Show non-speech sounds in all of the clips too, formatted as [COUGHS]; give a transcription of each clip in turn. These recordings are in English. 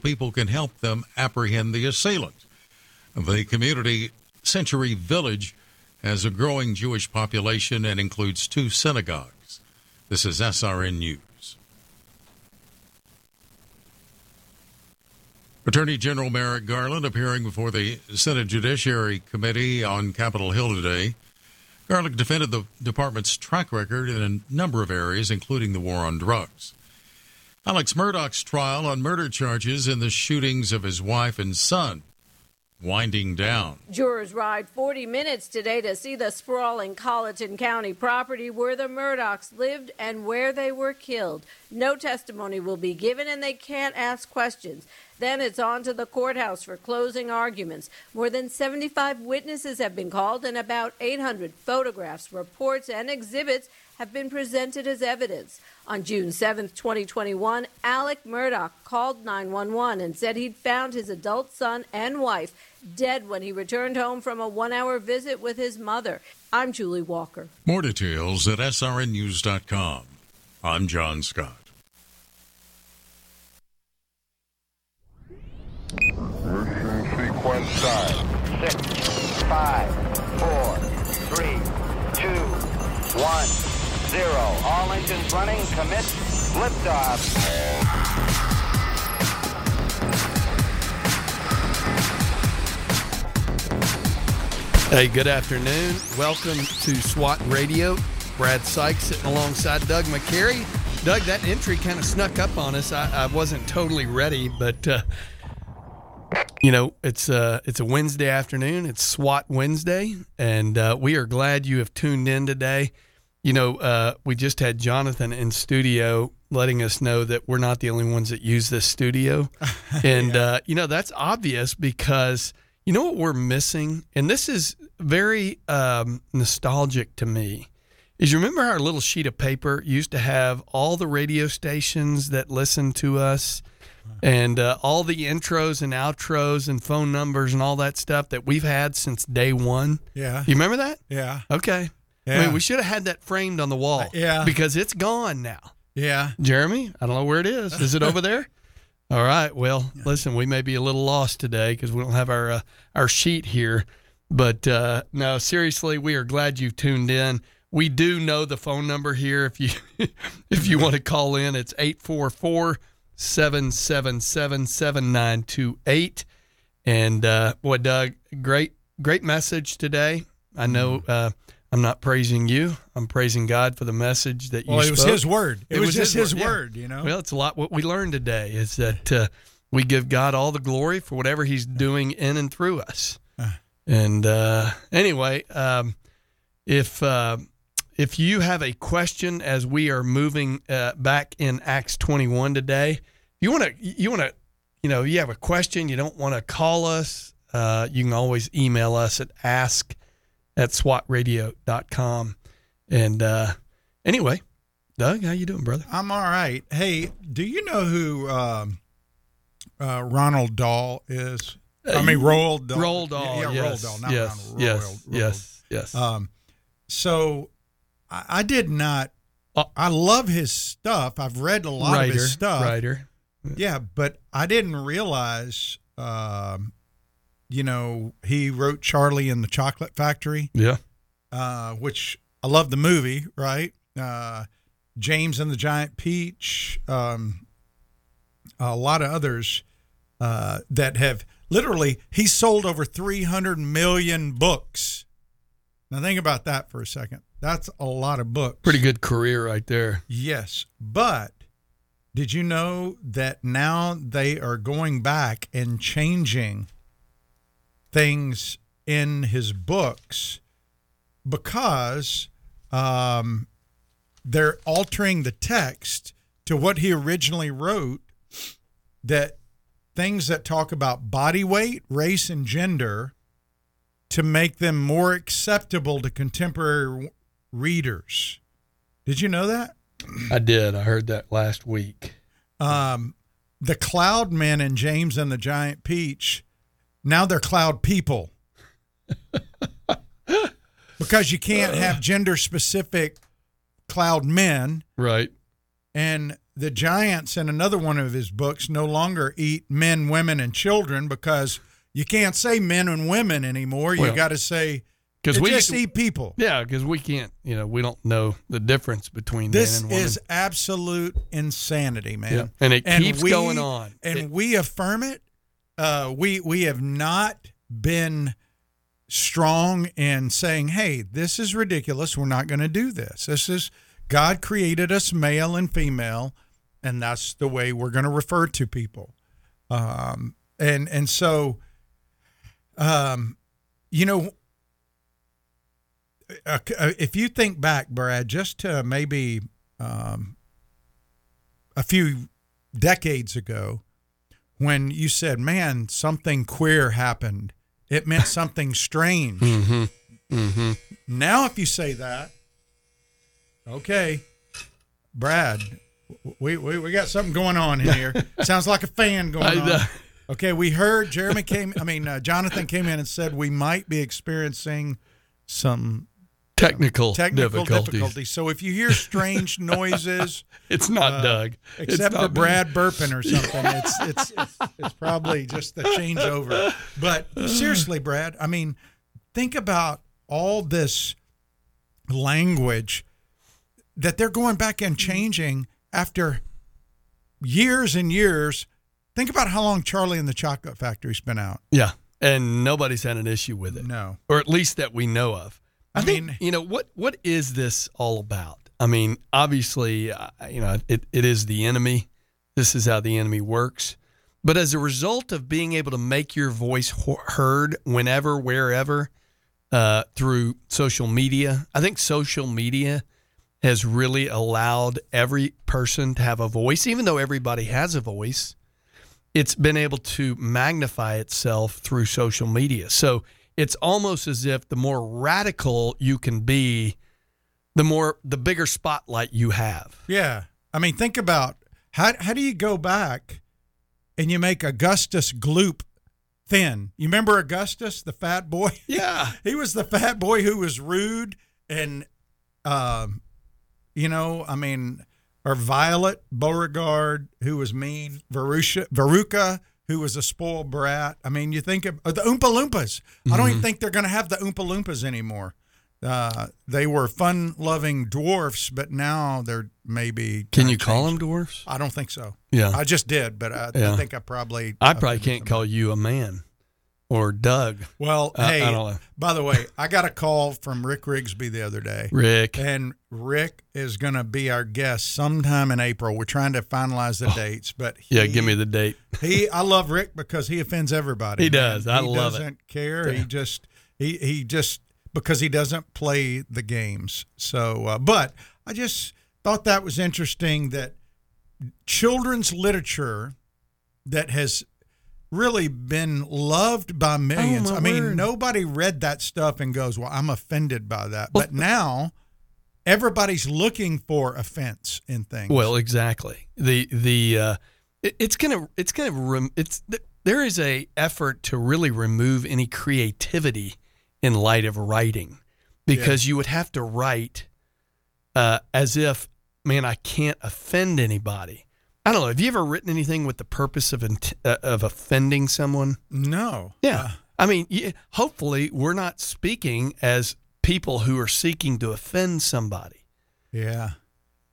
people can help them apprehend the assailant. The community Century Village has a growing Jewish population and includes two synagogues. This is SRN News. Attorney General Merrick Garland appearing before the Senate Judiciary Committee on Capitol Hill today. Garland defended the department's track record in a number of areas, including the war on drugs. Alex Murdaugh's trial on murder charges in the shootings of his wife and son winding down. Jurors ride 40 minutes today to see the sprawling Colleton County property where the Murdaughs lived and where they were killed. No testimony will be given and they can't ask questions. Then it's on to the courthouse for closing arguments. More than 75 witnesses have been called and about 800 photographs, reports, and exhibits have been presented as evidence. On June 7, 2021, Alec Murdaugh called 911 and said he'd found his adult son and wife dead when he returned home from a one hour visit with his mother. I'm Julie Walker. More details at srnnews.com. I'm John Scott. Ignition sequence start. Six, five, four, three, two, one, zero. All engines running. Commit. Liftoff. Hey, good afternoon. Welcome to SWAT Radio. Brad Sykes sitting alongside Doug McCary. Doug, that entry kind of snuck up on us. I, I wasn't totally ready, but uh, you know, it's uh, it's a Wednesday afternoon. It's SWAT Wednesday, and uh, we are glad you have tuned in today. You know, uh, we just had Jonathan in studio letting us know that we're not the only ones that use this studio, [LAUGHS] and uh, you know that's obvious because you know what we're missing, and this is very um, nostalgic to me. Is you remember our little sheet of paper used to have all the radio stations that listened to us and uh, all the intros and outros and phone numbers and all that stuff that we've had since day one. Yeah. You remember that? Yeah. Okay. I mean, we should have had that framed on the wall. yeah. Because it's gone now. Yeah. Jeremy, I don't know where it is. Is it over there? [LAUGHS] All right. Well, listen, we may be a little lost today because we don't have our uh, our sheet here. But uh, no, seriously, we are glad you've tuned in. We do know the phone number here. If you [LAUGHS] if you want to call in, it's 844 777 7928. And uh, boy, Doug, great great message today. I know Mm-hmm. uh, I'm not praising you. I'm praising God for the message that you Well, it was spoke. His word. It, was, just His word. yeah. You know. Well, it's a lot what we learned today is that uh, we give God all the glory for whatever He's doing in and through us. And uh, anyway, um, if uh, if you have a question as we are moving uh, back in Acts 21 today, you want to you want to you know you have a question, you don't want to call us, uh, you can always email us at ask at swatradio.com. And uh, anyway, Doug, how you doing, brother? I'm all right. Hey, do you know who um, uh, Ronald Dahl is? I mean, Roald Dahl. Roald Dahl, Yeah, yes, Roald Dahl, not yes, Ronald. yes, Roald. yes, yes. Um, so I, I did not. Uh, I love his stuff. I've read a lot writer, of his stuff. writer. Yeah, but I didn't realize. Um, you know, he wrote Charlie in the Chocolate Factory. Yeah. uh, which I love the movie, right? Uh, James and the Giant Peach, um, a lot of others uh, that have literally, he sold over 300 million books. Now, think about that for a second. That's a lot of books. Pretty good career right there. Yes. But did you know that now they are going back and changing things in his books because um, they're altering the text to what he originally wrote that things that talk about body weight, race, and gender to make them more acceptable to contemporary readers. Did you know that? I did. I heard that last week. um, the cloud men and James and the giant peach, now they're cloud people. [LAUGHS] because you can't have gender specific cloud men Right. and the giants in another one of his books no longer eat men, women, and children because you can't say men and women anymore. You got to say because we just eat people. Yeah, because we can't. You know, we don't know the difference between This men and women. is absolute insanity, man. Yeah, and it keeps we- going on. And It- we affirm it. Uh, we we have not been strong in saying, "Hey, this is ridiculous. We're not going to do this. This is God created us male and female, and that's the way we're going to refer to people." Um, and and so, um, you know, uh, uh, if you think back, Brad, just to maybe um, a few decades ago, when you said, "Man, something queer happened," it meant [LAUGHS] something strange. Mm-hmm. Mm-hmm. Now, if you say that, okay, Brad, we, we, we got something going on in here. [LAUGHS] Sounds like a fan going on. Okay, we heard Jeremy came. I mean, uh, Jonathan came in and said we might be experiencing some Technical, technical difficulties. difficulties. So if you hear strange [LAUGHS] noises, It's not Uh, Doug. It's except not for. Brad burping or [LAUGHS] something, it's it's it's, it's probably just the changeover. But seriously, Brad, I mean, think about all this language that they're going back and changing after years and years. Think about how long Charlie and the Chocolate Factory's been out. Yeah, and nobody's had an issue with it, No. or at least that we know of. I, I think mean- you know what what is this all about? I mean, obviously, uh, you know, it, it is the enemy. This is how the enemy works. But as a result of being able to make your voice heard whenever, wherever, uh, through social media, I think social media has really allowed every person to have a voice, even though everybody has a voice. It's been able to magnify itself through social media. So it's almost as if the more radical you can be, the more the bigger spotlight you have. Yeah. I mean, think about how how do you go back and you make Augustus Gloop thin? You remember Augustus, the fat boy? [LAUGHS] Yeah. he was the fat boy who was rude and um you know, I mean, or Violet Beauregarde, who was mean, Verusha, Veruca, who was a spoiled brat. I mean, you think of uh, the Oompa Loompas. I don't even mm-hmm. think they're going to have the Oompa Loompas anymore. Uh, they were fun-loving dwarfs, but now they're maybe. Can you call them dwarfs? I don't think so. Yeah. I just did, but uh, I, Yeah. I think I probably. I probably can't call you a man or Doug. Well, Uh, hey, by the way, I got a call from Rick Rigsby the other day. Rick. And Rick is going to be our guest sometime in April. We're trying to finalize the dates, but he, Oh. Yeah, give me the date. [LAUGHS] he. I love Rick because he offends everybody. He man. does. I he love it. doesn't care. He just he he just because he doesn't play the games. So, uh, but I just thought that was interesting that children's literature that has really been loved by millions. Oh, I mean, word. nobody read that stuff and goes, "Well, I'm offended by that." but now everybody's looking for offense in things. Well, exactly. The the uh, it, it's gonna it's gonna rem, it's there is a effort to really remove any creativity in light of writing because you would have to write uh, as if man I can't offend anybody. I don't know. Have you ever written anything with the purpose of int- uh, of offending someone? no. Yeah. I mean, y- hopefully we're not speaking as people who are seeking to offend somebody. Yeah.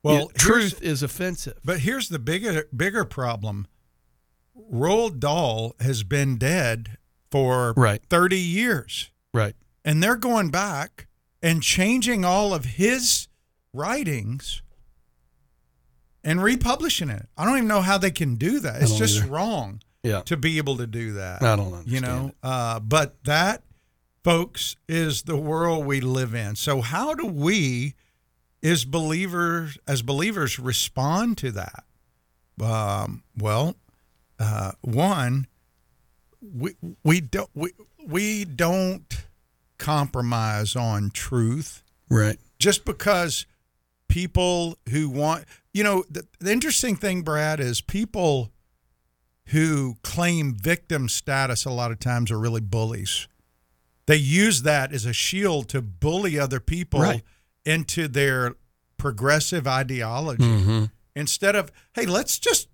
Well, Well, here's- truth is offensive. But here's the bigger bigger problem. Roald Dahl has been dead for Right. 30 years. Right. And they're going back and changing all of his writings and republishing it. I don't even know how they can do that. It's just either. wrong Yeah. to be able to do that. I don't understand. You know, uh, but that, folks, is the world we live in. So how do we, as believers, as believers, respond to that? Um, well, uh, one, we we don't we, we don't compromise on truth Right. just because people who want you know the, the interesting thing brad is people who claim victim status a lot of times are really bullies they use that as a shield to bully other people Right. into their progressive ideology Mm-hmm. instead of hey, let's just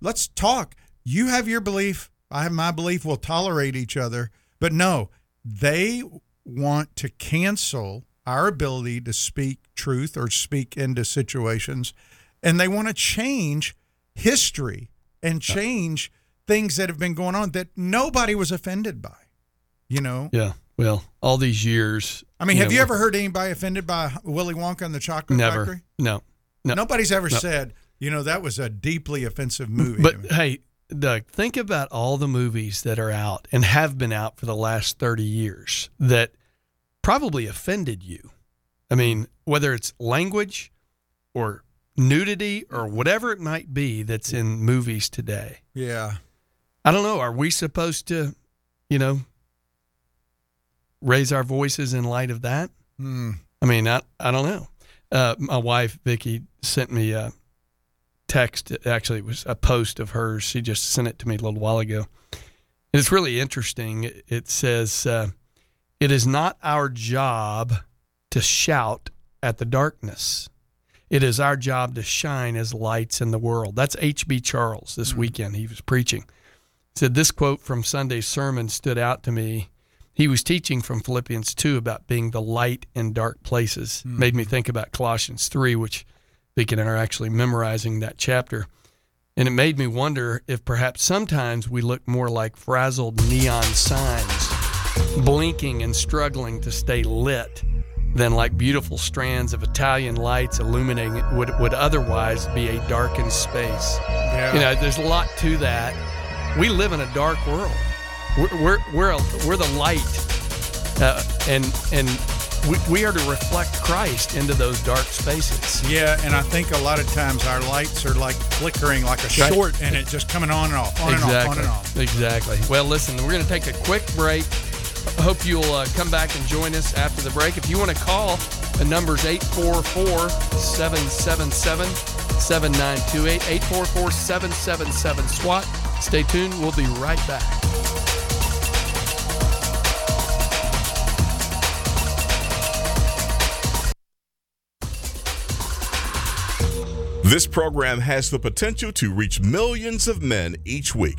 let's talk. You have your belief, I have my belief. We'll tolerate each other, but no, they want to cancel our ability to speak truth or speak into situations, and they want to change history and change things that have been going on that nobody was offended by. You know, Yeah. Well, all these years. I mean, have know, you ever heard anybody offended by Willy Wonka and the Chocolate Never. Factory? No. No. Nobody's ever No. said, you know, that was a deeply offensive movie. But hey, Doug, think about all the movies that are out and have been out for the last 30 years that probably offended you. I mean, whether it's language or nudity or whatever it might be that's in movies today. yeah, I don't know. Are we supposed to, you know, raise our voices in light of that? Hmm. I mean, I, I don't know. Uh, my wife, Vicky, sent me a text. Actually, it was a post of hers. She just sent it to me a little while ago. And it's really interesting. It- It says, uh, It is not our job to shout at the darkness. It is our job to shine as lights in the world. That's H.B. Charles this mm. weekend. He was preaching. Said this quote from Sunday's sermon stood out to me. He was teaching from Philippians 2 about being the light in dark places. Mm. Made me think about Colossians 3, which Beacon and I are actually memorizing that chapter. And it made me wonder if perhaps sometimes we look more like frazzled neon signs, blinking and struggling to stay lit, than like beautiful strands of Italian lights illuminating what would otherwise be a darkened space. yeah. You know, there's a lot to that. We live in a dark world. We're we're we're, a, we're the light, uh, and and we, we are to reflect Christ into those dark spaces. yeah, and I think a lot of times our lights are like flickering like a Right. short, and it just coming on and off, on and off, on and off. Exactly. Well, listen, we're going to take a quick break. I hope you'll uh, come back and join us after the break. If you want to call, the number's 844 777 7928. 844 777 SWAT. Stay tuned. We'll be right back. This program has the potential to reach millions of men each week.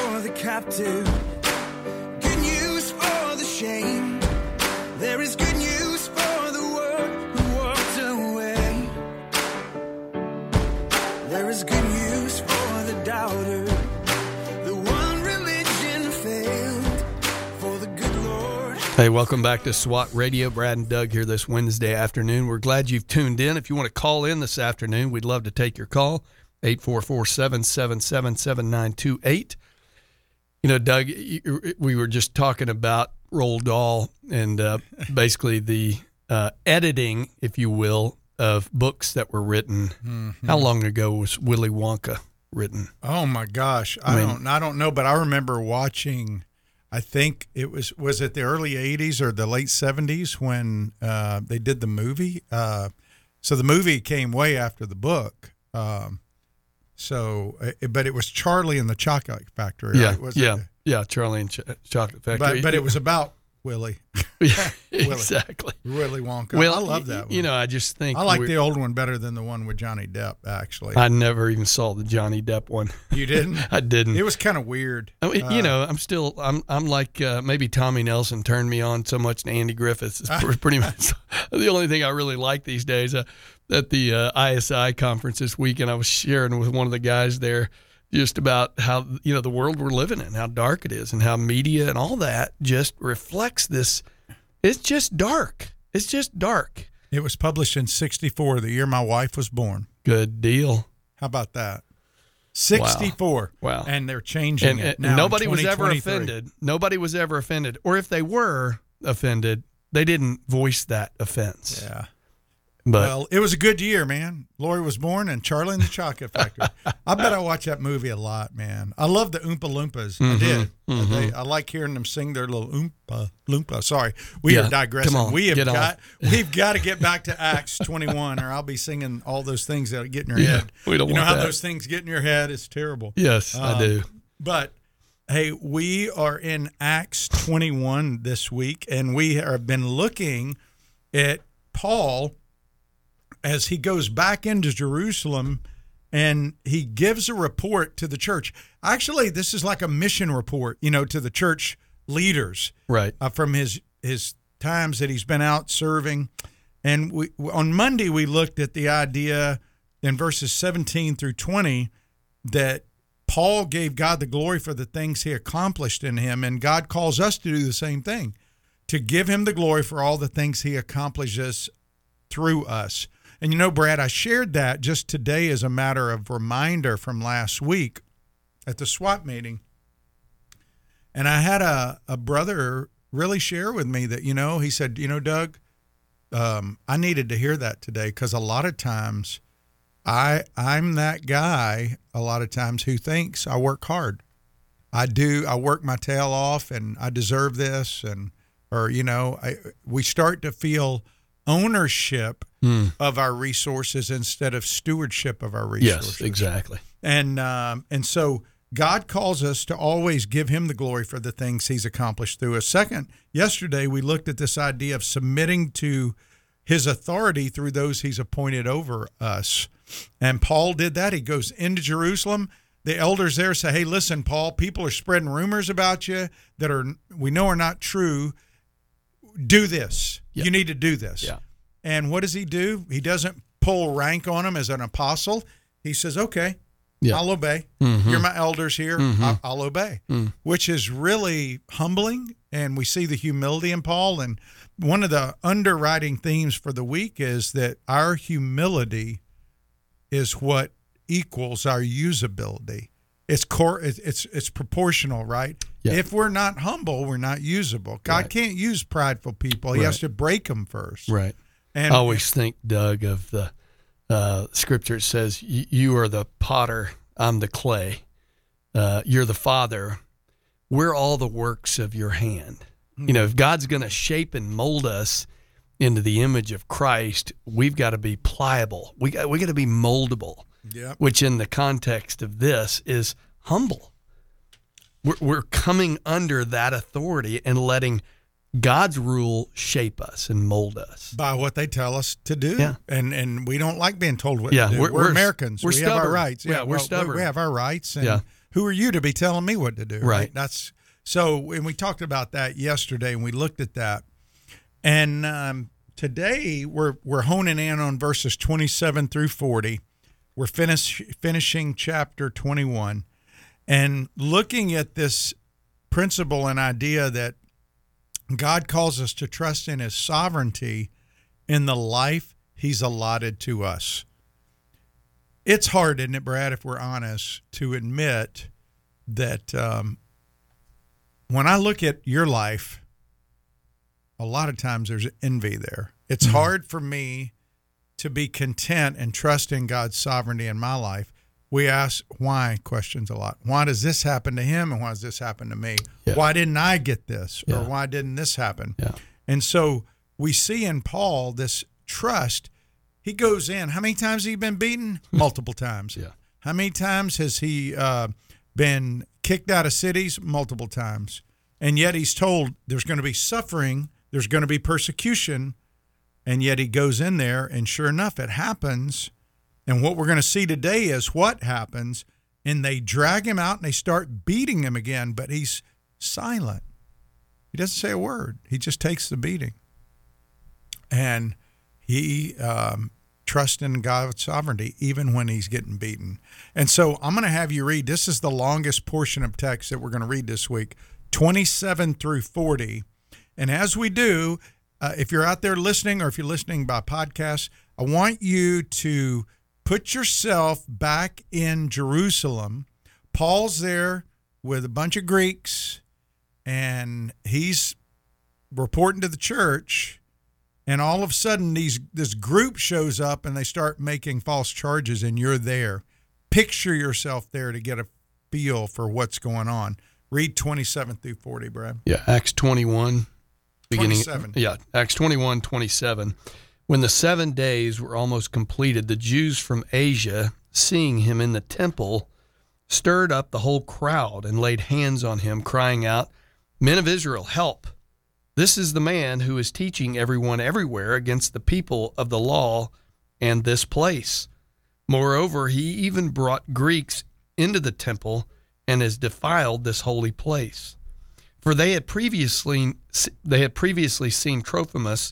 captive, good news for the shame. There is good news for the who walked away. There is good news for the doubter, the one religion failed. For the good Lord. Hey, welcome back to SWAT Radio. Brad and Doug here this Wednesday afternoon. We're glad you've tuned in. If you want to call in this afternoon, we'd love to take your call. 844 777 7928. You know, Doug, we were just talking about Roald Dahl and uh, [LAUGHS] basically the uh, editing, if you will, of books that were written. How long ago was Willy Wonka written? Oh my gosh, I, mean- don't I don't know, but I remember watching. I think it was was it the early '80s or the late '70s when uh, they did the movie. Uh, so the movie came way after the book. Um, so, uh, but it was Charlie and the Chocolate Factory. Yeah, right? Was yeah, It? yeah. Charlie and Ch- Chocolate Factory. But but it [LAUGHS] was about Willy. Yeah, [LAUGHS] exactly. Willy Wonka. Well, I love that one. You know, I just think I like the old one better than the one with Johnny Depp, actually. I never even saw the Johnny Depp one. you didn't? [LAUGHS] I didn't. It was kind of weird. I mean, Uh, you know, I'm still, I'm, I'm like uh, maybe Tommy Nelson turned me on so much to Andy Griffiths. It's pretty much the only thing I really like these days. Uh, at the uh, ISI conference this week, and I was sharing with one of the guys there just about how you know the world we're living in, how dark it is, and how media and all that just reflects this. It's just dark. It's just dark. It was published in 64, the year my wife was born. Good deal. How about that? 64. Wow. And they're changing And, it now. nobody was ever offended. Nobody was ever offended, or if they were offended, they didn't voice that offense. Yeah. But well, it was a good year, man. Lori was born and Charlie and the Chocolate Factory. [LAUGHS] I bet I watch that movie a lot, man. I love the Oompa Loompas. Mm-hmm. I did. They- I like hearing them sing their little Oompa Loompa. Sorry, we Yeah, are digressing. on, we have get on. got [LAUGHS] we've got to get back to Acts 21, or I'll be singing all those things that get in your Yeah, head. we don't you know how that. those things get in your head? It's terrible. yes, I Um, do. But hey, we are in Acts 21 this week, and we have been looking at Paul as he goes back into Jerusalem and he gives a report to the church. Actually, this is like a mission report, you know, to the church leaders Right. uh, from his his times that he's been out serving. And we on Monday we looked at the idea in verses 17 through 20 that Paul gave God the glory for the things he accomplished in him and God calls us to do the same thing to give him the glory for all the things he accomplishes through us. And you know Brad, I shared that just today as a matter of reminder from last week at the SWAT meeting. And I had a, a brother really share with me that, you know, he said, you know, Doug, um, I needed to hear that today because a lot of times I I'm that guy a lot of times who thinks I work hard. I do. I work my tail off and I deserve this and or you know, I we start to feel ownership of our resources instead of stewardship of our resources. Yes, exactly. And um, and so God calls us to always give Him the glory for the things He's accomplished through us. Second, yesterday we looked at this idea of submitting to His authority through those He's appointed over us. And Paul did that. He goes into Jerusalem. The elders there say, "Hey, listen, Paul. People are spreading rumors about you that are we know are not true. Do this. Yeah. You need to do this." Yeah. And what does he do? He doesn't pull rank on him as an apostle. He says, "Okay, Yeah. I'll obey. Mhm. You're my elders here. Mhm. I'll, I'll obey," Mm. which is really humbling. And we see the humility in Paul. And one of the underwriting themes for the week is that our humility is what equals our usability. It's core. It's it's, proportional, right? Yeah. If we're not humble, we're not usable. God Right. can't use prideful people. He has to break them first. Right. And I always think, Doug, of the uh, scripture. It says, "You are the potter; I'm the clay. Uh, you're the father. We're all the works of your hand." You know, if God's going to shape and mold us into the image of Christ, we've got to be pliable. We got we got to be moldable. Yep. Which, in the context of this, is humble. We're, we're coming under that authority and letting God's rule shape us and mold us. by what they tell us to do. Yeah. And and we don't like being told what Yeah, to do. we're- We're, we're- Americans. we're we have our rights. Yeah, we're well, stubborn. We have our rights. And Yeah. who are you to be telling me what to do? Right. That's so. And we talked about that yesterday, and we looked at that. And um, today we're we're honing in on verses twenty seven through forty. We're finish finishing chapter twenty one, and looking at this principle and idea that God calls us to trust in His sovereignty in the life He's allotted to us. It's hard, isn't it, Brad, if we're honest, to admit that um, when I look at your life, a lot of times there's envy there. It's hard for me to be content and trust in God's sovereignty in my life. We ask why questions a lot. Why does this happen to him and why does this happen to me? Yeah. Why didn't I get this? Yeah. Or why didn't this happen? Yeah. And so we see in Paul this trust. He goes in. How many times has he been beaten? [LAUGHS] Multiple times. Yeah. How many times has he uh, been kicked out of cities? Multiple times. And yet he's told there's going to be suffering, there's going to be persecution. And yet he goes in there, and sure enough, it happens. And what we're going to see today is what happens. And they drag him out and they start beating him again, but he's silent. He doesn't say a word, he just takes the beating. And he um, trusts in God's sovereignty even when he's getting beaten. And so I'm going to have you read this is the longest portion of text that we're going to read this week 27 through 40. And as we do, uh, if you're out there listening or if you're listening by podcast, I want you to put yourself back in Jerusalem. Paul's there with a bunch of Greeks, and he's reporting to the church. And all of a sudden, these this group shows up and they start making false charges, and you're there. Picture yourself there to get a feel for what's going on. Read 27 through 40, Brad. Yeah, Acts 21, beginning. 27. Yeah, Acts 21, 27. When the seven days were almost completed, the Jews from Asia, seeing him in the temple, stirred up the whole crowd and laid hands on him, crying out, Men of Israel, help! This is the man who is teaching everyone everywhere against the people of the law and this place. Moreover, he even brought Greeks into the temple and has defiled this holy place. For they had previously they had previously seen Trophimus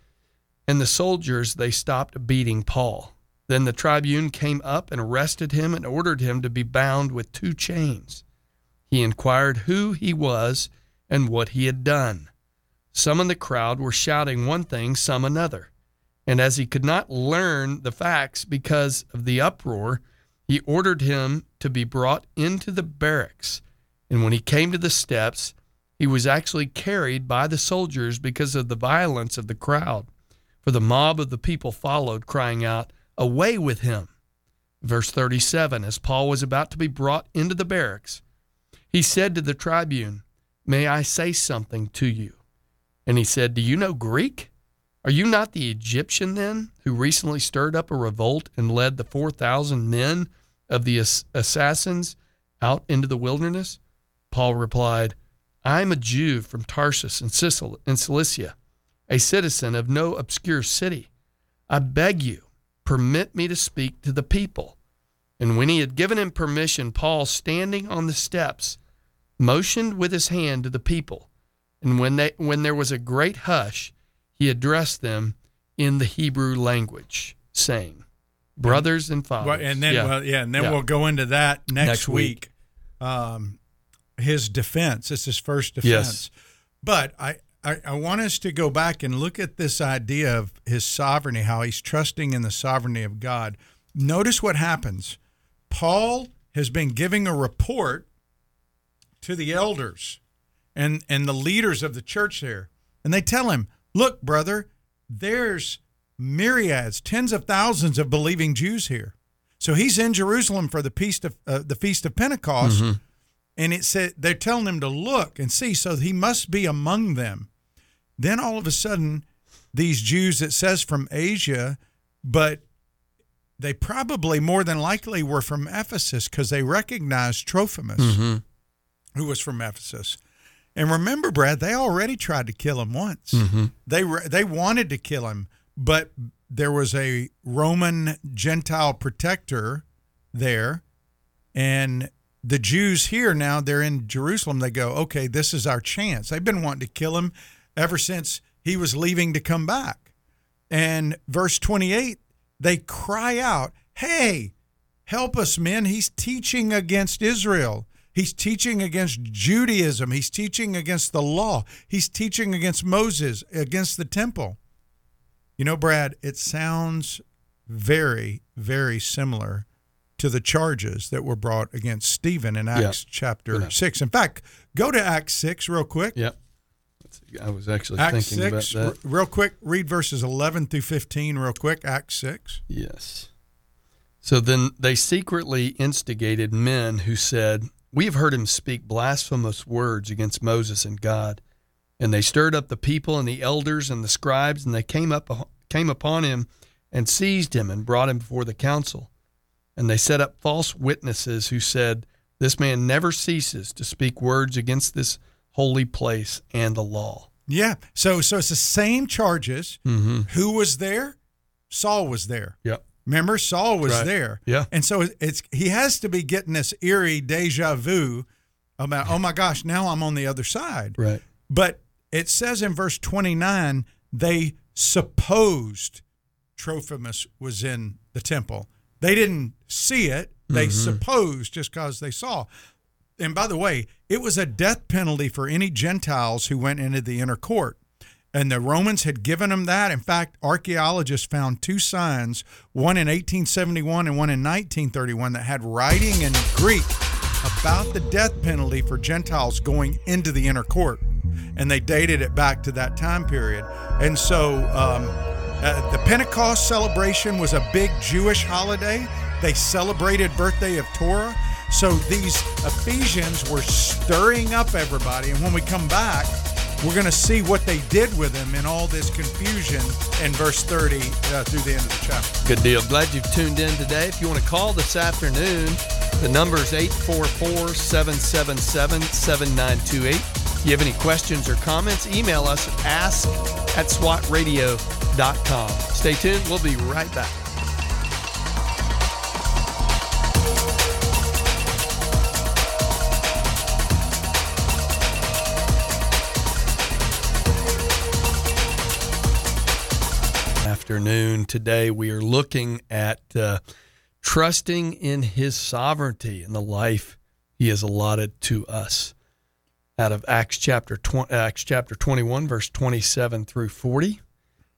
and the soldiers, they stopped beating Paul. Then the tribune came up and arrested him and ordered him to be bound with two chains. He inquired who he was and what he had done. Some in the crowd were shouting one thing, some another. And as he could not learn the facts because of the uproar, he ordered him to be brought into the barracks. And when he came to the steps, he was actually carried by the soldiers because of the violence of the crowd. For the mob of the people followed, crying out, Away with him! Verse 37 As Paul was about to be brought into the barracks, he said to the tribune, May I say something to you? And he said, Do you know Greek? Are you not the Egyptian then, who recently stirred up a revolt and led the 4,000 men of the assassins out into the wilderness? Paul replied, I am a Jew from Tarsus in, Cilicia, a citizen of no obscure city. I beg you, permit me to speak to the people. And when he had given him permission, Paul, standing on the steps, motioned with his hand to the people. And when, they, when there was a great hush, he addressed them in the Hebrew language, saying, Brothers and fathers. Well, and then, Yeah. well, yeah, and then Yeah. we'll go into that next, Next week. week. Um, his defense. It's his first defense. Yes. But I, I, I want us to go back and look at this idea of his sovereignty, how he's trusting in the sovereignty of God. Notice what happens. Paul has been giving a report to the elders and, and the leaders of the church there. And they tell him, look, brother, there's myriads, tens of thousands of believing Jews here. So he's in Jerusalem for the feast of uh, the feast of Pentecost, and it said they're telling him to look and see. So he must be among them. Then all of a sudden, these Jews, it says from Asia, but they probably more than likely were from Ephesus because they recognized Trophimus, mm-hmm. who was from Ephesus. And remember, Brad, they already tried to kill him once. Mm-hmm. They re- they wanted to kill him, but there was a Roman Gentile protector there, and the Jews here now they're in Jerusalem. They go, okay, this is our chance. They've been wanting to kill him ever since he was leaving to come back. And verse 28, they cry out, Hey, help us, men. He's teaching against Israel. He's teaching against Judaism. He's teaching against the law. He's teaching against Moses, against the temple. You know, Brad, it sounds very, very similar to the charges that were brought against Stephen in Acts chapter Yeah. 6. In fact, go to Acts 6 real quick. Yep. See. I was actually Acts thinking 6, about that. real quick, read verses 11 through 15 real quick. Acts 6. Yes. So then they secretly instigated men who said, We have heard him speak blasphemous words against Moses and God. And they stirred up the people and the elders and the scribes, and they came up came upon him and seized him and brought him before the council. And they set up false witnesses who said, This man never ceases to speak words against this holy place and the law. Yeah. So so it's the same charges. Mm-hmm. Who was there? Saul was there. Yep. Remember, Saul was Right. there. Yeah. And so it's he has to be getting this eerie deja vu about, oh my gosh, now I'm on the other side. Right. But it says in verse 29, they supposed Trophimus was in the temple. They didn't see it. They supposed just because they saw. And by the way, it was a death penalty for any Gentiles who went into the inner court. And the Romans had given them that. In fact, archaeologists found two signs, one in 1871 and one in 1931, that had writing in Greek about the death penalty for Gentiles going into the inner court. And they dated it back to that time period. And so um, uh, the Pentecost celebration was a big Jewish holiday. They celebrated birthday of Torah. So these Ephesians were stirring up everybody. And when we come back, we're going to see what they did with them in all this confusion in verse 30 uh, through the end of the chapter. Good deal. Glad you've tuned in today. If you want to call this afternoon, the number is 844 777 7928. If you have any questions or comments, email us at ask at swatradio.com. Stay tuned. We'll be right back. Afternoon. Today we are looking at uh, trusting in His sovereignty in the life He has allotted to us. Out of Acts chapter 20, Acts chapter 21, verse 27 through 40.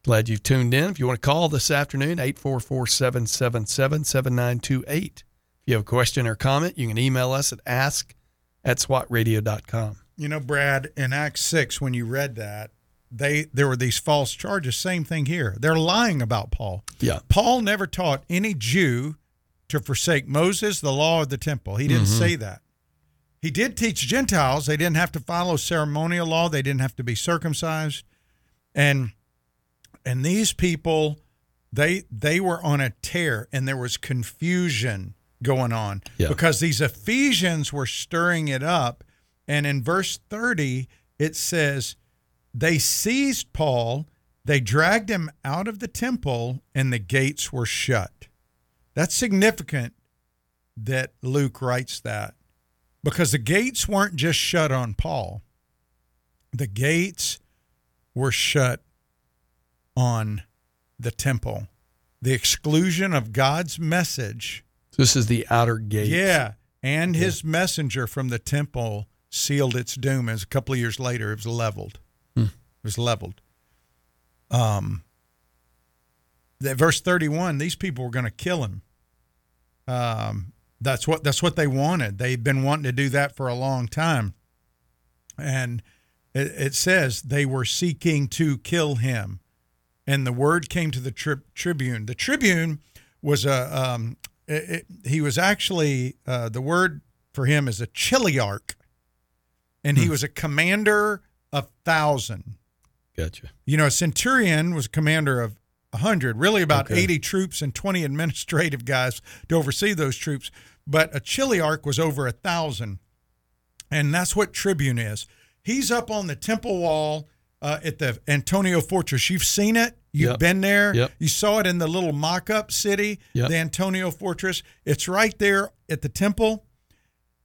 Glad you've tuned in. If you want to call this afternoon, 844 777 7928. If you have a question or comment, you can email us at ask at swatradio.com. You know, Brad, in Acts 6, when you read that, they there were these false charges. Same thing here. They're lying about Paul. Yeah. Paul never taught any Jew to forsake Moses, the law of the temple. He didn't mm-hmm. say that. He did teach Gentiles they didn't have to follow ceremonial law, they didn't have to be circumcised. And and these people they they were on a tear and there was confusion going on Yeah. because these Ephesians were stirring it up and in verse 30 it says they seized Paul, they dragged him out of the temple, and the gates were shut. That's significant that Luke writes that because the gates weren't just shut on Paul, the gates were shut on the temple. The exclusion of God's message, This is the outer gate. yeah, and his messenger from the temple sealed its doom. As a couple of years later, it was leveled. Was leveled. Um, that verse thirty-one. These people were going to kill him. Um, that's what that's what they wanted. They've been wanting to do that for a long time, and it, it says they were seeking to kill him. And the word came to the tri- tribune. The tribune was a um, it, it, he was actually uh, the word for him is a chiliarch, and he was a commander of thousand. Gotcha. You know, a centurion was a commander of a hundred, really about Okay. eighty troops and twenty administrative guys to oversee those troops. But a chiliarch was over a thousand, and that's what tribune is. He's up on the temple wall uh, at the Antonia Fortress. You've seen it. You've Yep. been there. Yep. You saw it in the little mock-up city, Yep. the Antonia Fortress. It's right there at the temple.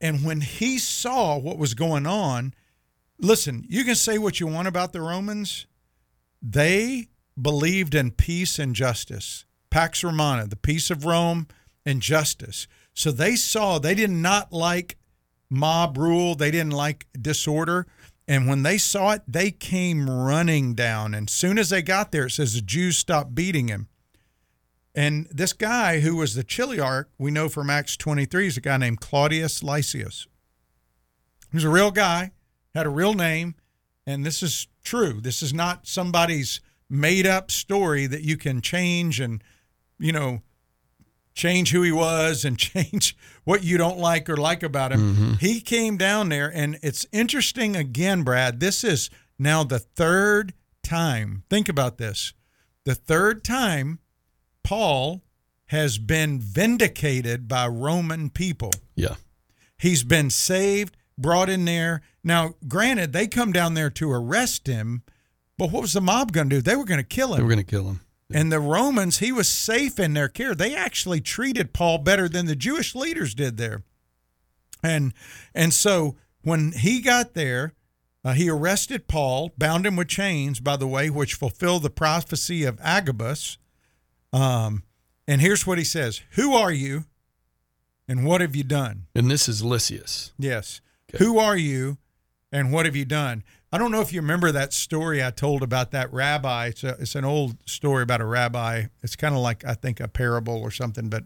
And when he saw what was going on, listen, you can say what you want about the Romans. They believed in peace and justice. Pax Romana, the peace of Rome and justice. So they saw, they did not like mob rule, they didn't like disorder. And when they saw it, they came running down. And soon as they got there, it says the Jews stopped beating him. And this guy who was the chiliarch, we know from Acts 23, is a guy named Claudius Lysias. He was a real guy, had a real name, and this is true. This is not somebody's made up story that you can change and, you know, change who he was and [LAUGHS] change what you don't like or like about him. Mm-hmm. He came down there, and it's interesting again, Brad. This is now the third time. Think about this the third time Paul has been vindicated by Roman people. Yeah. He's been saved, brought in there. Now, granted, they come down there to arrest him, but what was the mob going to do? They were going to kill him. They were going to kill him. And the Romans, he was safe in their care. They actually treated Paul better than the Jewish leaders did there. And and so when he got there, uh, he arrested Paul, bound him with chains, by the way, which fulfilled the prophecy of Agabus. Um, and here's what he says: "Who are you, and what have you done?" And this is Lysias. Yes. Okay. Who are you and what have you done? I don't know if you remember that story I told about that rabbi. It's, a, it's an old story about a rabbi. It's kind of like, I think, a parable or something. But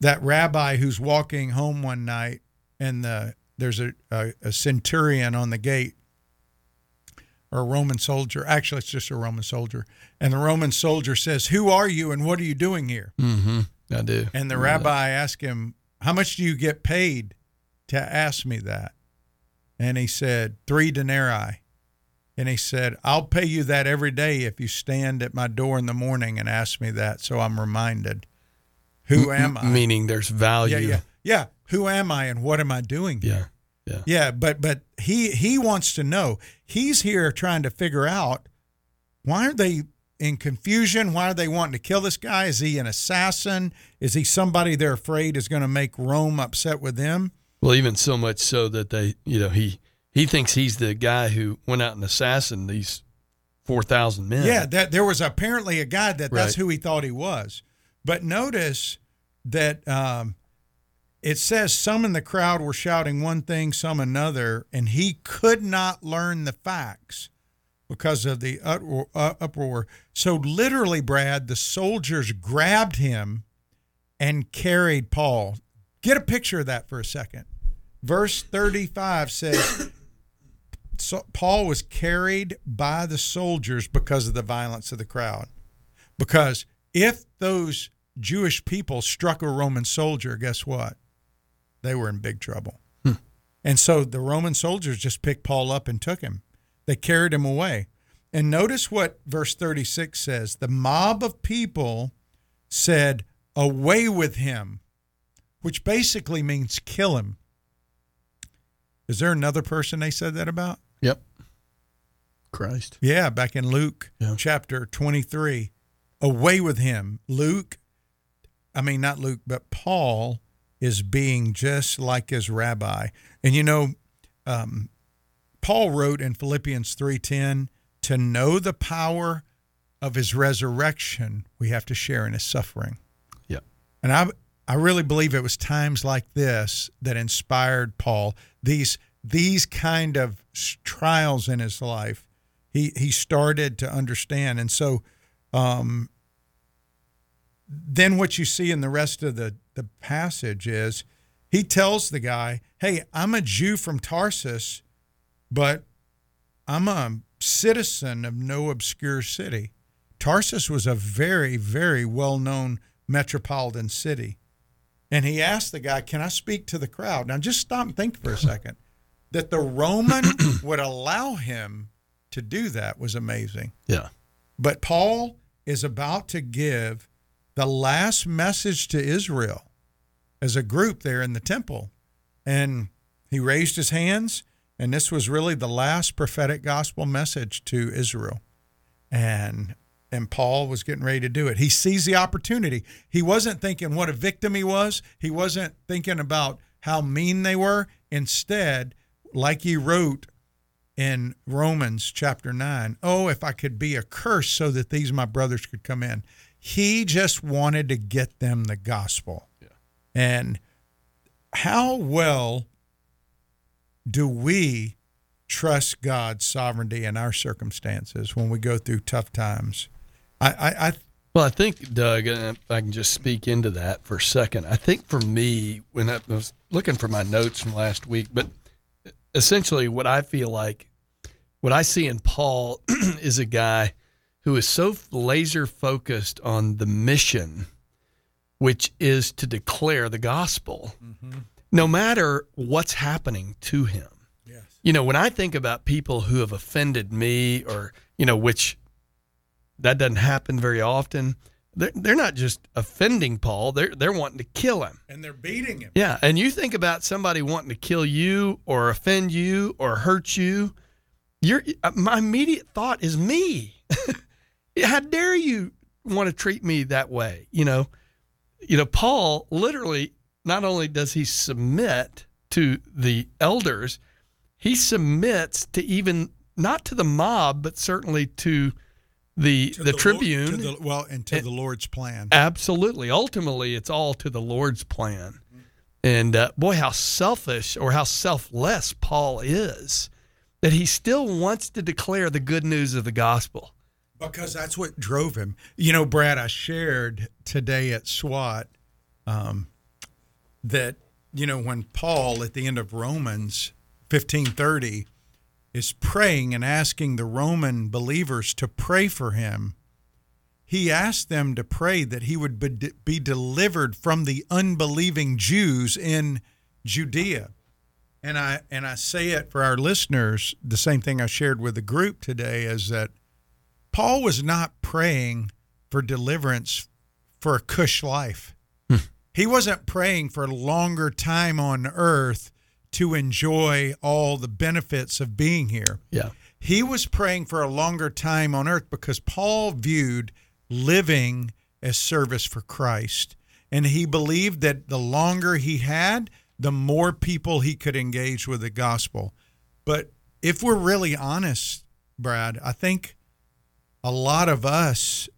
that rabbi who's walking home one night and the, there's a, a, a centurion on the gate or a Roman soldier. Actually, it's just a Roman soldier. And the Roman soldier says, Who are you and what are you doing here? Mm-hmm. I do. And the Remember rabbi asked him, How much do you get paid to ask me that? And he said, Three denarii. And he said, I'll pay you that every day if you stand at my door in the morning and ask me that. So I'm reminded, Who am I? Meaning there's value. yeah, yeah. Yeah. Who am I and what am I doing here? Yeah. Yeah. Yeah, but but he he wants to know. He's here trying to figure out why are they in confusion? Why are they wanting to kill this guy? Is he an assassin? Is he somebody they're afraid is going to make Rome upset with them? Well, even so much so that they, you know, he he thinks he's the guy who went out and assassinated these four thousand men. Yeah, that there was apparently a guy that that's Right. who he thought he was. But notice that um, it says some in the crowd were shouting one thing, some another, and he could not learn the facts because of the uproar. Uh, uproar. So literally, Brad, the soldiers grabbed him and carried Paul. Get a picture of that for a second. Verse 35 says, so Paul was carried by the soldiers because of the violence of the crowd. Because if those Jewish people struck a Roman soldier, guess what? They were in big trouble. Hmm. And so the Roman soldiers just picked Paul up and took him. They carried him away. And notice what verse 36 says the mob of people said, Away with him, which basically means kill him. Is there another person they said that about? Yep. Christ. Yeah, back in Luke Yeah. chapter 23. Away with him. Luke, I mean, not Luke, but Paul is being just like his rabbi. And you know, um, Paul wrote in Philippians 3:10, to know the power of his resurrection, we have to share in his suffering. Yeah. And I I really believe it was times like this that inspired Paul. These these kind of trials in his life, he he started to understand. And so, um, then what you see in the rest of the the passage is he tells the guy, "Hey, I'm a Jew from Tarsus, but I'm a citizen of no obscure city." Tarsus was a very, very well known metropolitan city. And he asked the guy, Can I speak to the crowd? Now, just stop and think for a second. That the Roman [COUGHS] would allow him to do that was amazing. Yeah. But Paul is about to give the last message to Israel as a group there in the temple. And he raised his hands, and this was really the last prophetic gospel message to Israel. And and Paul was getting ready to do it. He sees the opportunity. He wasn't thinking what a victim he was. He wasn't thinking about how mean they were. Instead, like he wrote in Romans chapter 9, oh, if I could be a curse so that these my brothers could come in. He just wanted to get them the gospel. Yeah. And how well do we trust God's sovereignty in our circumstances when we go through tough times? I, I, I Well, Well, I think, Doug, uh, I can just speak into that for a second. I think for me, when I was looking for my notes from last week, but essentially what I feel like, what I see in Paul [CLEARS THROAT] is a guy who is so laser focused on the mission, which is to declare the gospel, no matter what's happening to him. Yes. You know, when I think about people who have offended me or, you know, which that doesn't happen very often, they're, they're not just offending Paul, they're, they're wanting to kill him. And they're beating him. Yeah. And you think about somebody wanting to kill you or offend you or hurt you, your uh, my immediate thought is me. [LAUGHS] How dare you want to treat me that way? You know, you know, Paul literally not only does he submit to the elders, he submits to even not to the mob, but certainly to the the, Lord- tribune. the- well, and to the Lord's plan. Absolutely. Ultimately, it's all to the Lord's plan. And uh, boy, how selfish or how selfless Paul is that he still wants to declare the good news of the gospel. Because that's what drove him. You know, Brad, I shared today at SWAT um, that, you know, when Paul at the end of Romans 1530 is praying and asking the Roman believers to pray for him, he asked them to pray that he would be, delivered from the unbelieving Jews in Judea. And I and I say it for our listeners, the same thing I shared with the group today is that Paul was not praying for deliverance for a cush life. Hmm. he wasn't praying for a longer time on earth to enjoy all the benefits of being here. Yeah. He was praying for a longer time on earth because Paul viewed living as service for Christ. And he believed that the longer he had, the more people he could engage with the gospel. But if we're really honest, Brad, I think a lot of us,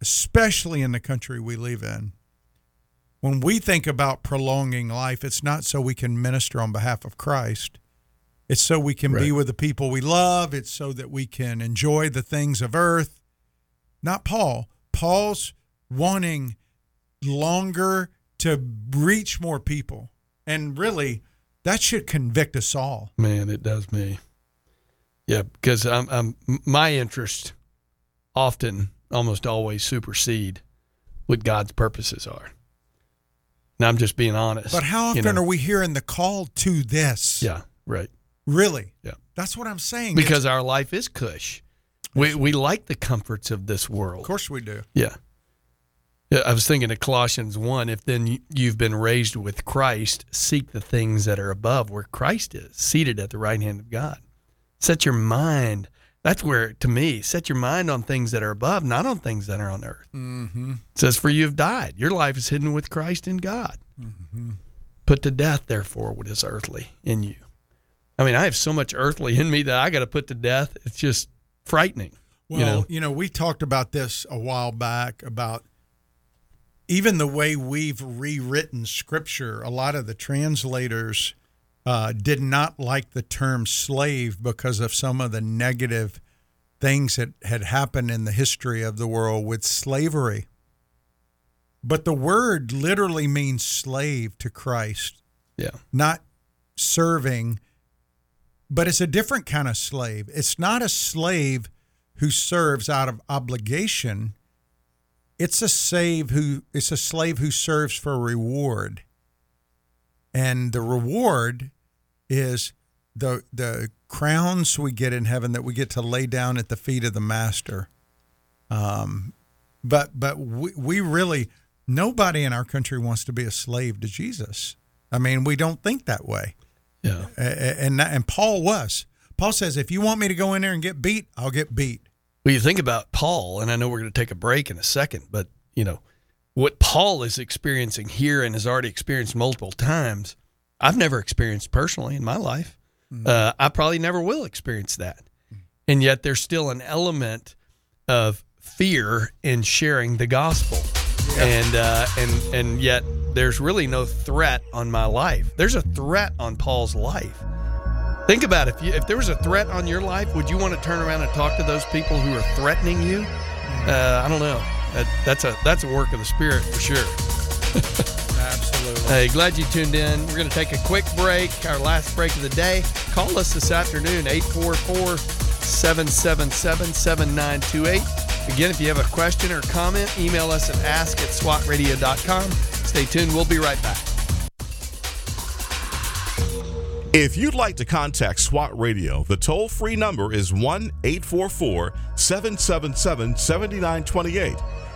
especially in the country we live in, when we think about prolonging life, it's not so we can minister on behalf of Christ. It's so we can be with the people we love. It's so that we can enjoy the things of earth. Not Paul. Paul's wanting longer to reach more people. And really, that should convict us all. Man, it does me. Yeah, because I'm, I'm my interest often, almost always supersede what God's purposes are. And I'm just being honest. But how you often know. are we hearing the call to this? Yeah, right. Really? Yeah. That's what I'm saying. Because our life is cush. We we like the comforts of this world. of course we do. Yeah. Yeah, I was thinking of Colossians 1 if then you've been raised with Christ, seek the things that are above where Christ is, seated at the right hand of God. Set your mind. That's where, to me, set your mind on things that are above, not on things that are on earth. Mm-hmm. It says, For you have died. Your life is hidden with Christ in God. Put to death, therefore, what is earthly in you. I mean, I have so much earthly in me that I got to put to death. It's just frightening. Well, you know, we talked about this a while back about even the way we've rewritten scripture. A lot of the translators uh, did not like the term slave because of some of the negative things that had happened in the history of the world with slavery. But the word literally means slave to Christ yeah. not serving, but it's a different kind of slave. It's not a slave who serves out of obligation. It's a slave who it's a slave who serves for reward. And the reward is the the crowns we get in heaven that we get to lay down at the feet of the master. Um, but but we, we really nobody in our country wants to be a slave to Jesus. I mean, we don't think that way. Yeah. A- a- And and Paul was. Paul says, if you want me to go in there and get beat, I'll get beat. Well, you think about Paul, and I know we're going to take a break in a second, but you know what Paul is experiencing here and has already experienced multiple times. I've never experienced personally in my life. Uh, I probably never will experience that, and yet there's still an element of fear in sharing the gospel, and uh, and and yet there's really no threat on my life. There's a threat on Paul's life. Think about it. if you if there was a threat on your life, would you want to turn around and talk to those people who are threatening you? Uh, I don't know. that, that's a that's a work of the Spirit for sure. [LAUGHS] Absolutely. Hey, glad you tuned in. We're going to take a quick break, our last break of the day. Call us this afternoon, 844 777 7928. Again, if you have a question or comment, email us at ask at swatradio.com. Stay tuned. We'll be right back. If you'd like to contact SWAT Radio, the toll free number is 1 844 777 7928.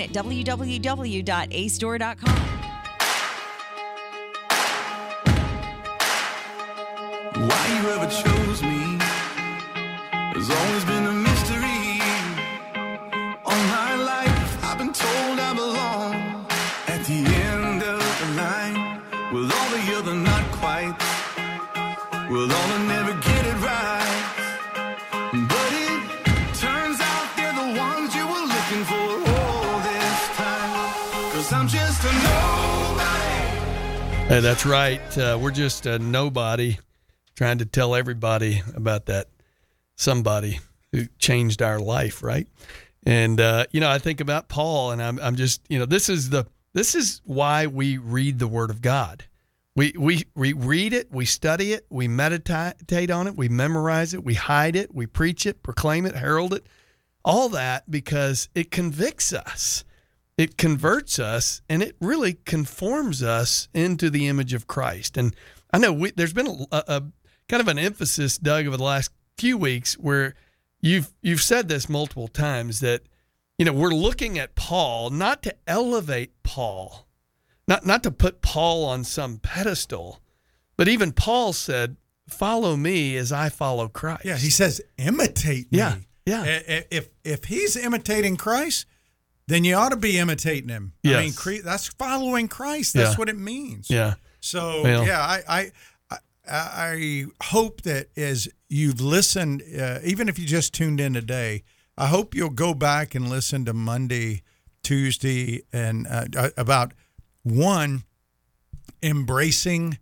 at www.astore.com. Why you ever chose me has always been a mystery. All my life, I've been told I belong at the end of the line with all the other not quite, all That's right. Uh, we're just a nobody trying to tell everybody about that somebody who changed our life, right? And uh, you know, I think about Paul, and I'm I'm just you know this is the this is why we read the Word of God. We we we read it, we study it, we meditate on it, we memorize it, we hide it, we preach it, proclaim it, herald it, all that because it convicts us it converts us and it really conforms us into the image of Christ. And I know we, there's been a, a, a kind of an emphasis, Doug, over the last few weeks where you've you've said this multiple times that you know we're looking at Paul not to elevate Paul, not not to put Paul on some pedestal, but even Paul said, "Follow me as I follow Christ." Yeah, he says, imitate me. Yeah, yeah. If if he's imitating Christ, then you ought to be imitating him. I mean, cre- that's following Christ. That's Yeah. what it means. yeah, So Well- yeah, I, I I I hope that as you've listened, uh, even if you just tuned in today, I hope you'll go back and listen to Monday, Tuesday, and uh, about one embracing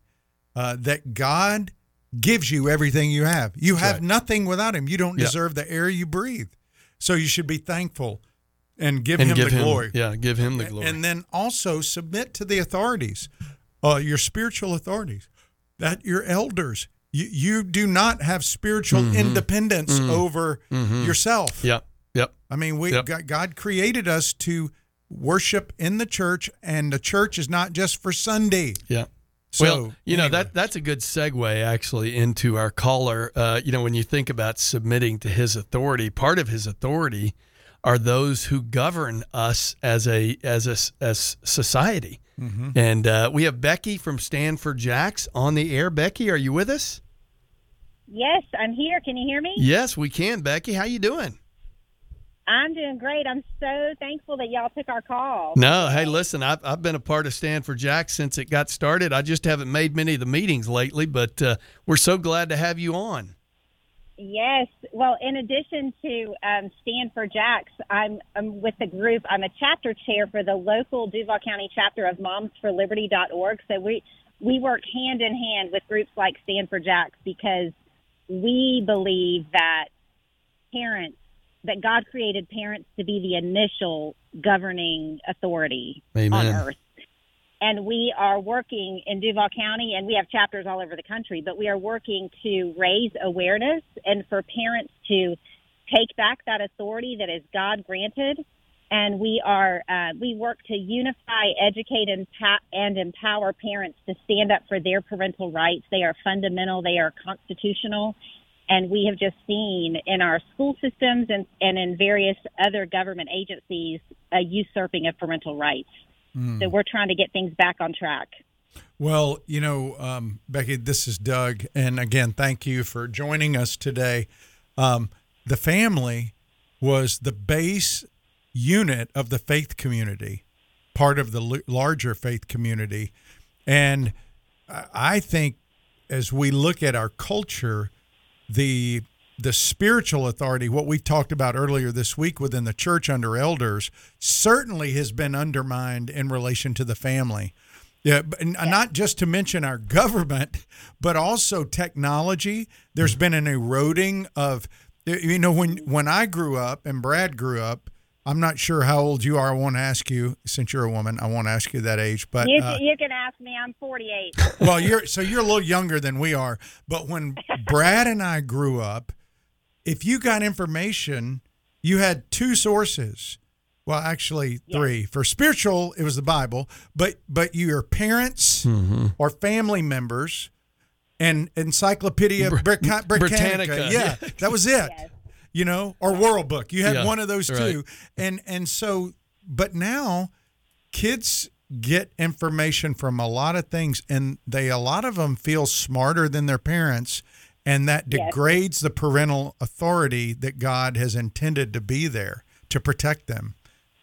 uh, that God gives you everything you have. You have right. nothing without Him. You don't Yeah. deserve the air you breathe, so you should be thankful and give and Him give the him glory. yeah, give him the glory. And then also submit to the authorities, uh, your spiritual authorities, that your elders. You, you do not have spiritual independence over yourself. yep, yep. I mean, we Yep. God, created us to worship in the church, and the church is not just for Sunday. Yeah. So, well, you know that that's a good segue actually into our caller. Uh, you know, when you think about submitting to his authority, part of his authority are those who govern us as a as a s- as society. Mm-hmm. And uh, we have Becky from Stand4Jax on the air. Becky, are you with us? Yes, I'm here. Can you hear me? Yes, we can. Becky, how you doing? I'm doing great. I'm so thankful that y'all took our call. No, hey, listen, I've, I've been a part of Stand4Jax since it got started. I just haven't made many of the meetings lately, but uh, we're so glad to have you on. Yes. Well, in addition to um, Stand4Jax, I'm, I'm with the group. I'm a chapter chair for the local Duval County chapter of MomsForLiberty.org. So we we work hand in hand with groups like Stand4Jax because we believe that parents that God created parents to be the initial governing authority Amen. on earth. And we are working in Duval County, and we have chapters all over the country, but we are working to raise awareness and for parents to take back that authority that is God granted, and we are uh, we work to unify, educate, and, pa- and empower parents to stand up for their parental rights. They are fundamental. They are constitutional. And we have just seen in our school systems and, and in various other government agencies a usurping of parental rights. So we're trying to get things back on track. Well, you know, um, Becky, this is Doug, and again, thank you for joining us today. Um, the family was the base unit of the faith community, part of the l- larger faith community, and I think as we look at our culture, the the spiritual authority, what we talked about earlier this week within the church under elders, certainly has been undermined in relation to the family. Yeah, not just to mention our government, [LAUGHS] but also technology. There's been an eroding of, you know, when when I grew up and Brad grew up. I'm not sure how old you are. I won't ask you since you're a woman. I won't ask you that age, but You, uh, you can ask me. I'm 48. [LAUGHS] well, you're so you're a little younger than we are. But when [LAUGHS] Brad and I grew up, if you got information, you had two sources. Well, actually, three. For spiritual, it was the Bible, but but your parents mm-hmm. or family members and Encyclopedia Britannica, Britannica, yeah, yeah. that was it. Yes. You know, or World Book. You had Yeah, one of those right. two, and and so, but now kids get information from a lot of things and they a lot of them feel smarter than their parents and that Yes. degrades the parental authority that God has intended to be there to protect them.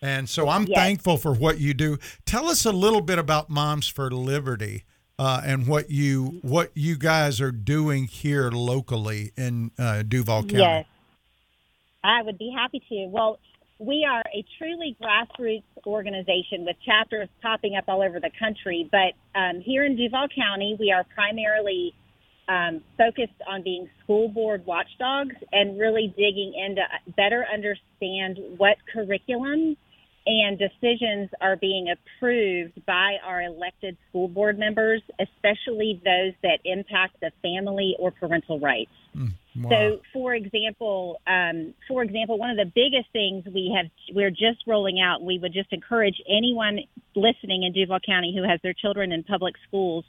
And so I'm Yes. thankful for what you do. Tell us a little bit about Moms for Liberty uh, and what you what you guys are doing here locally in uh, Duval County. Yes, I would be happy to. Well, we are a truly grassroots organization with chapters popping up all over the country. But um, here in Duval County, we are primarily um, focused on being school board watchdogs and really digging into better understand what curriculum and decisions are being approved by our elected school board members, especially those that impact the family or parental rights. Wow. So, for example, um, for example, one of the biggest things we have we're just rolling out. We would just encourage anyone listening in Duval County who has their children in public schools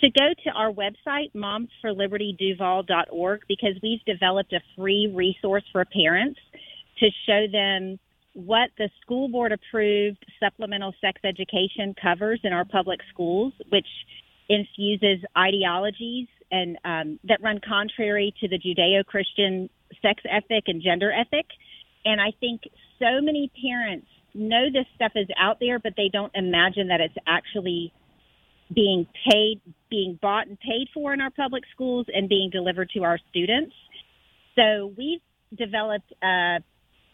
to go to our website momsforlibertyduval.org because we've developed a free resource for parents to show them what the school board approved supplemental sex education covers in our public schools, which infuses ideologies and um, that run contrary to the Judeo-Christian sex ethic and gender ethic. And I think so many parents know this stuff is out there, but they don't imagine that it's actually being paid, being bought and paid for in our public schools and being delivered to our students. So we've developed a,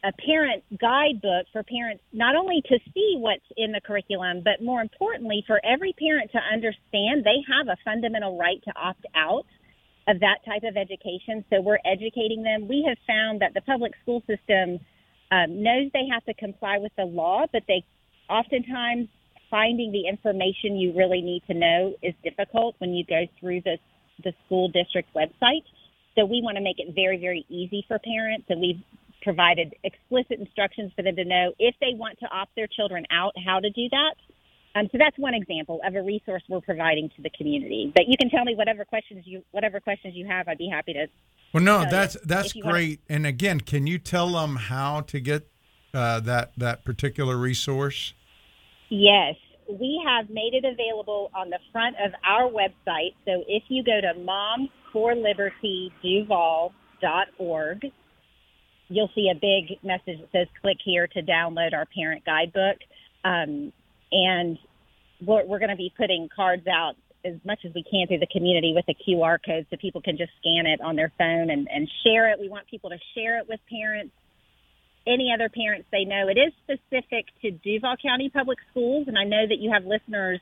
a parent guidebook for parents not only to see what's in the curriculum, but more importantly, for every parent to understand they have a fundamental right to opt out of that type of education. So we're educating them. We have found that the public school system um, knows they have to comply with the law, but they oftentimes finding the information you really need to know is difficult when you go through the the school district website. So we want to make it very, very easy for parents, and we've provided explicit instructions for them to know if they want to opt their children out, how to do that. Um, so that's one example of a resource we're providing to the community. But you can tell me whatever questions you whatever questions you have. I'd be happy to. Well, no, that's that's great. And again, can you tell them how to get uh, that that particular resource? Yes, we have made it available on the front of our website. So if you go to momsforlibertyduval.org, you'll see a big message that says click here to download our parent guidebook. Um, and we're, we're going to be putting cards out as much as we can through the community with a QR code so people can just scan it on their phone and, and share it. We want people to share it with parents any other parents they know. It is specific to Duval County Public Schools, and I know that you have listeners.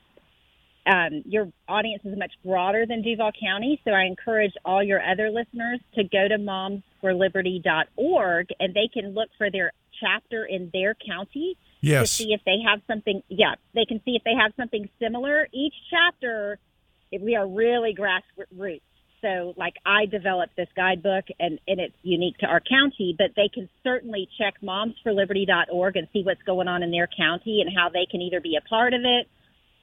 Um, your audience is much broader than Duval County, so I encourage all your other listeners to go to momsforliberty.org and they can look for their chapter in their county to see if they have something. Yeah, they can see if they have something similar. Each chapter, if we are really grassroots. So, like, I developed this guidebook, and, and it's unique to our county, but they can certainly check momsforliberty.org and see what's going on in their county and how they can either be a part of it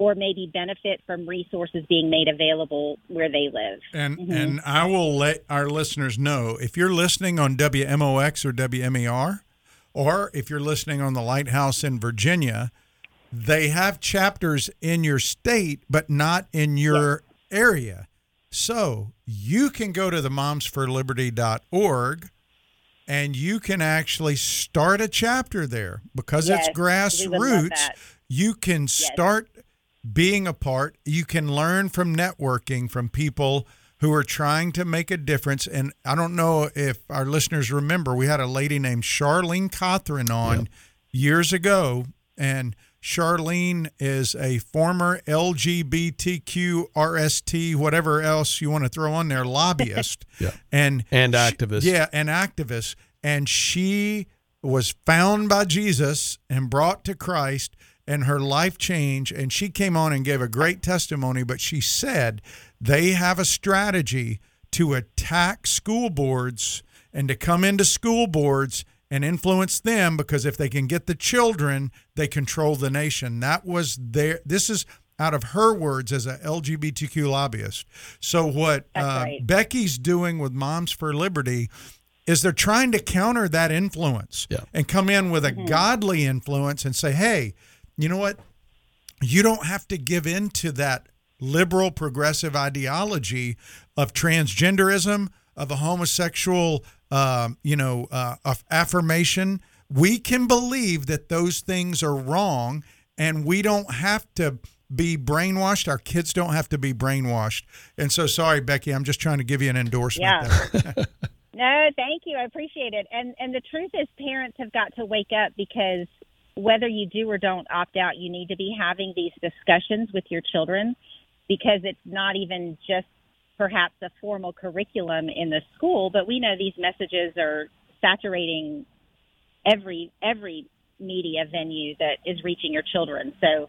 or maybe benefit from resources being made available where they live. And Mhm. and I will let our listeners know if you're listening on WMOX or WMER, or if you're listening on the Lighthouse in Virginia, they have chapters in your state, but not in your area. So you can go to the momsforliberty.org and you can actually start a chapter there because Yes, it's we would love grassroots. You can start being a part. You can learn from networking from people who are trying to make a difference. And I don't know if our listeners remember, we had a lady named Charlene Cothran on years ago, and Charlene is a former LGBTQ RST, whatever else you want to throw on there, lobbyist. [LAUGHS] Yeah. And And she- activist. yeah, and activist. And she was found by Jesus and brought to Christ and her life changed and she came on and gave a great testimony but she said they have a strategy to attack school boards and to come into school boards and influence them because if they can get the children they control the nation that was their this is out of her words as a lgbtq lobbyist so what uh, right. becky's doing with moms for liberty is they're trying to counter that influence Yeah. and come in with a godly influence and say, hey, you know what? You don't have to give in to that liberal progressive ideology of transgenderism, of a homosexual, um, you know, uh, of affirmation. We can believe that those things are wrong, and we don't have to be brainwashed. Our kids don't have to be brainwashed. And so, sorry, Becky, I'm just trying to give you an endorsement. Yeah. [LAUGHS] No, thank you. I appreciate it. And and the truth is parents have got to wake up because whether you do or don't opt out, you need to be having these discussions with your children because it's not even just perhaps a formal curriculum in the school, but we know these messages are saturating every every media venue that is reaching your children. So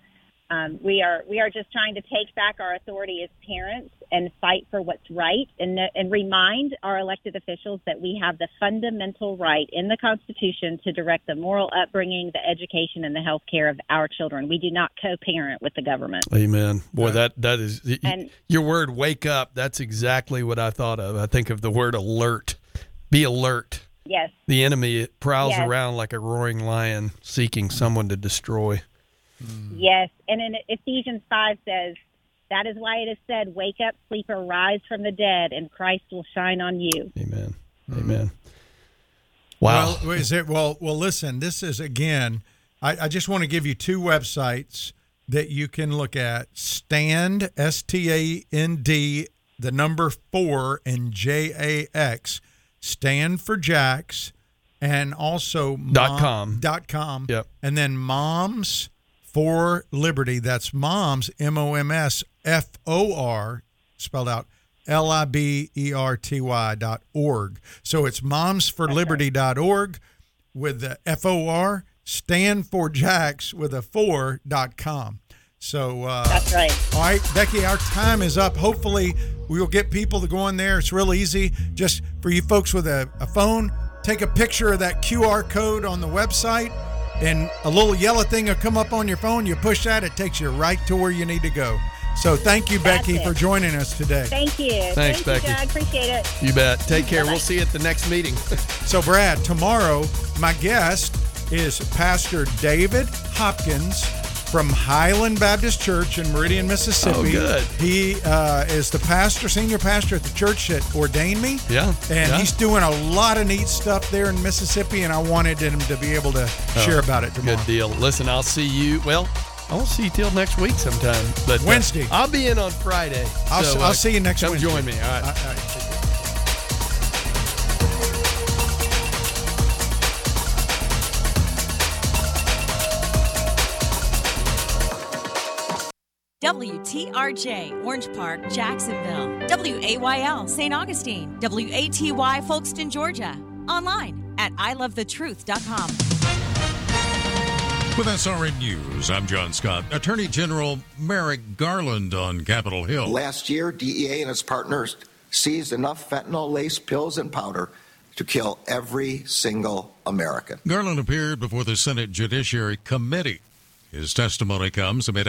um, we are we are just trying to take back our authority as parents and fight for what's right and and remind our elected officials that we have the fundamental right in the Constitution to direct the moral upbringing, the education, and the health care of our children. We do not co-parent with the government. Amen. Boy, that that is y- y- And- your word. Wake up. That's exactly what I thought of. I think of the word alert. Be alert. Yes. The enemy prowls Yes. around like a roaring lion, seeking someone to destroy. Mm. Yes, and in Ephesians 5 says, That is why it is said, Wake up, sleeper, rise from the dead, and Christ will shine on you. Amen. Mm. Amen. Wow. Well, is it well? Well, listen. This is again. I, I just want to give you two websites that you can look at. Stand S T A N D the number four and J A X. Stand for Jacks, and also Dot mom- com. Dot com. Yep. And then Moms for Liberty. That's Moms M O M S F O R spelled out L I B E R T Y dot org. So it's momsforliberty dot org with the F O R, stand for Jacks with a four dot com. So uh, That's right. all right, Becky, our time is up. Hopefully, we will get people to go in there. It's real easy. Just for you folks with a, a phone, take a picture of that QR code on the website, and a little yellow thing will come up on your phone. You push that, it takes you right to where you need to go. So thank you, That's Becky, it. for joining us today. Thank you. Thanks, Thank Becky. You, Doug. Appreciate it. You bet. Take care. We'll see you at the next meeting. [LAUGHS] So, Brad, tomorrow, my guest is Pastor David Hopkins from Highland Baptist Church in Meridian, Mississippi. Oh, good. He uh, is the pastor, senior pastor at the church that ordained me. Yeah, And yeah. he's doing a lot of neat stuff there in Mississippi, and I wanted him to be able to share about it tomorrow. Good deal. Listen, I'll see you. Well, I won't see you till next week sometime. But uh, Wednesday. I'll be in on Friday. I'll, So, I'll uh, see you next come Wednesday. join me. All right. All right, WTRJ, Orange Park, Jacksonville. WAYL, St. Augustine. WATY, Folkston, Georgia. Online at ilovethetruth.com. With SRN News, I'm John Scott. Attorney General Merrick Garland on Capitol Hill. Last year, DEA and its partners seized enough fentanyl laced pills and powder to kill every single American. Garland appeared before the Senate Judiciary Committee. His testimony comes amid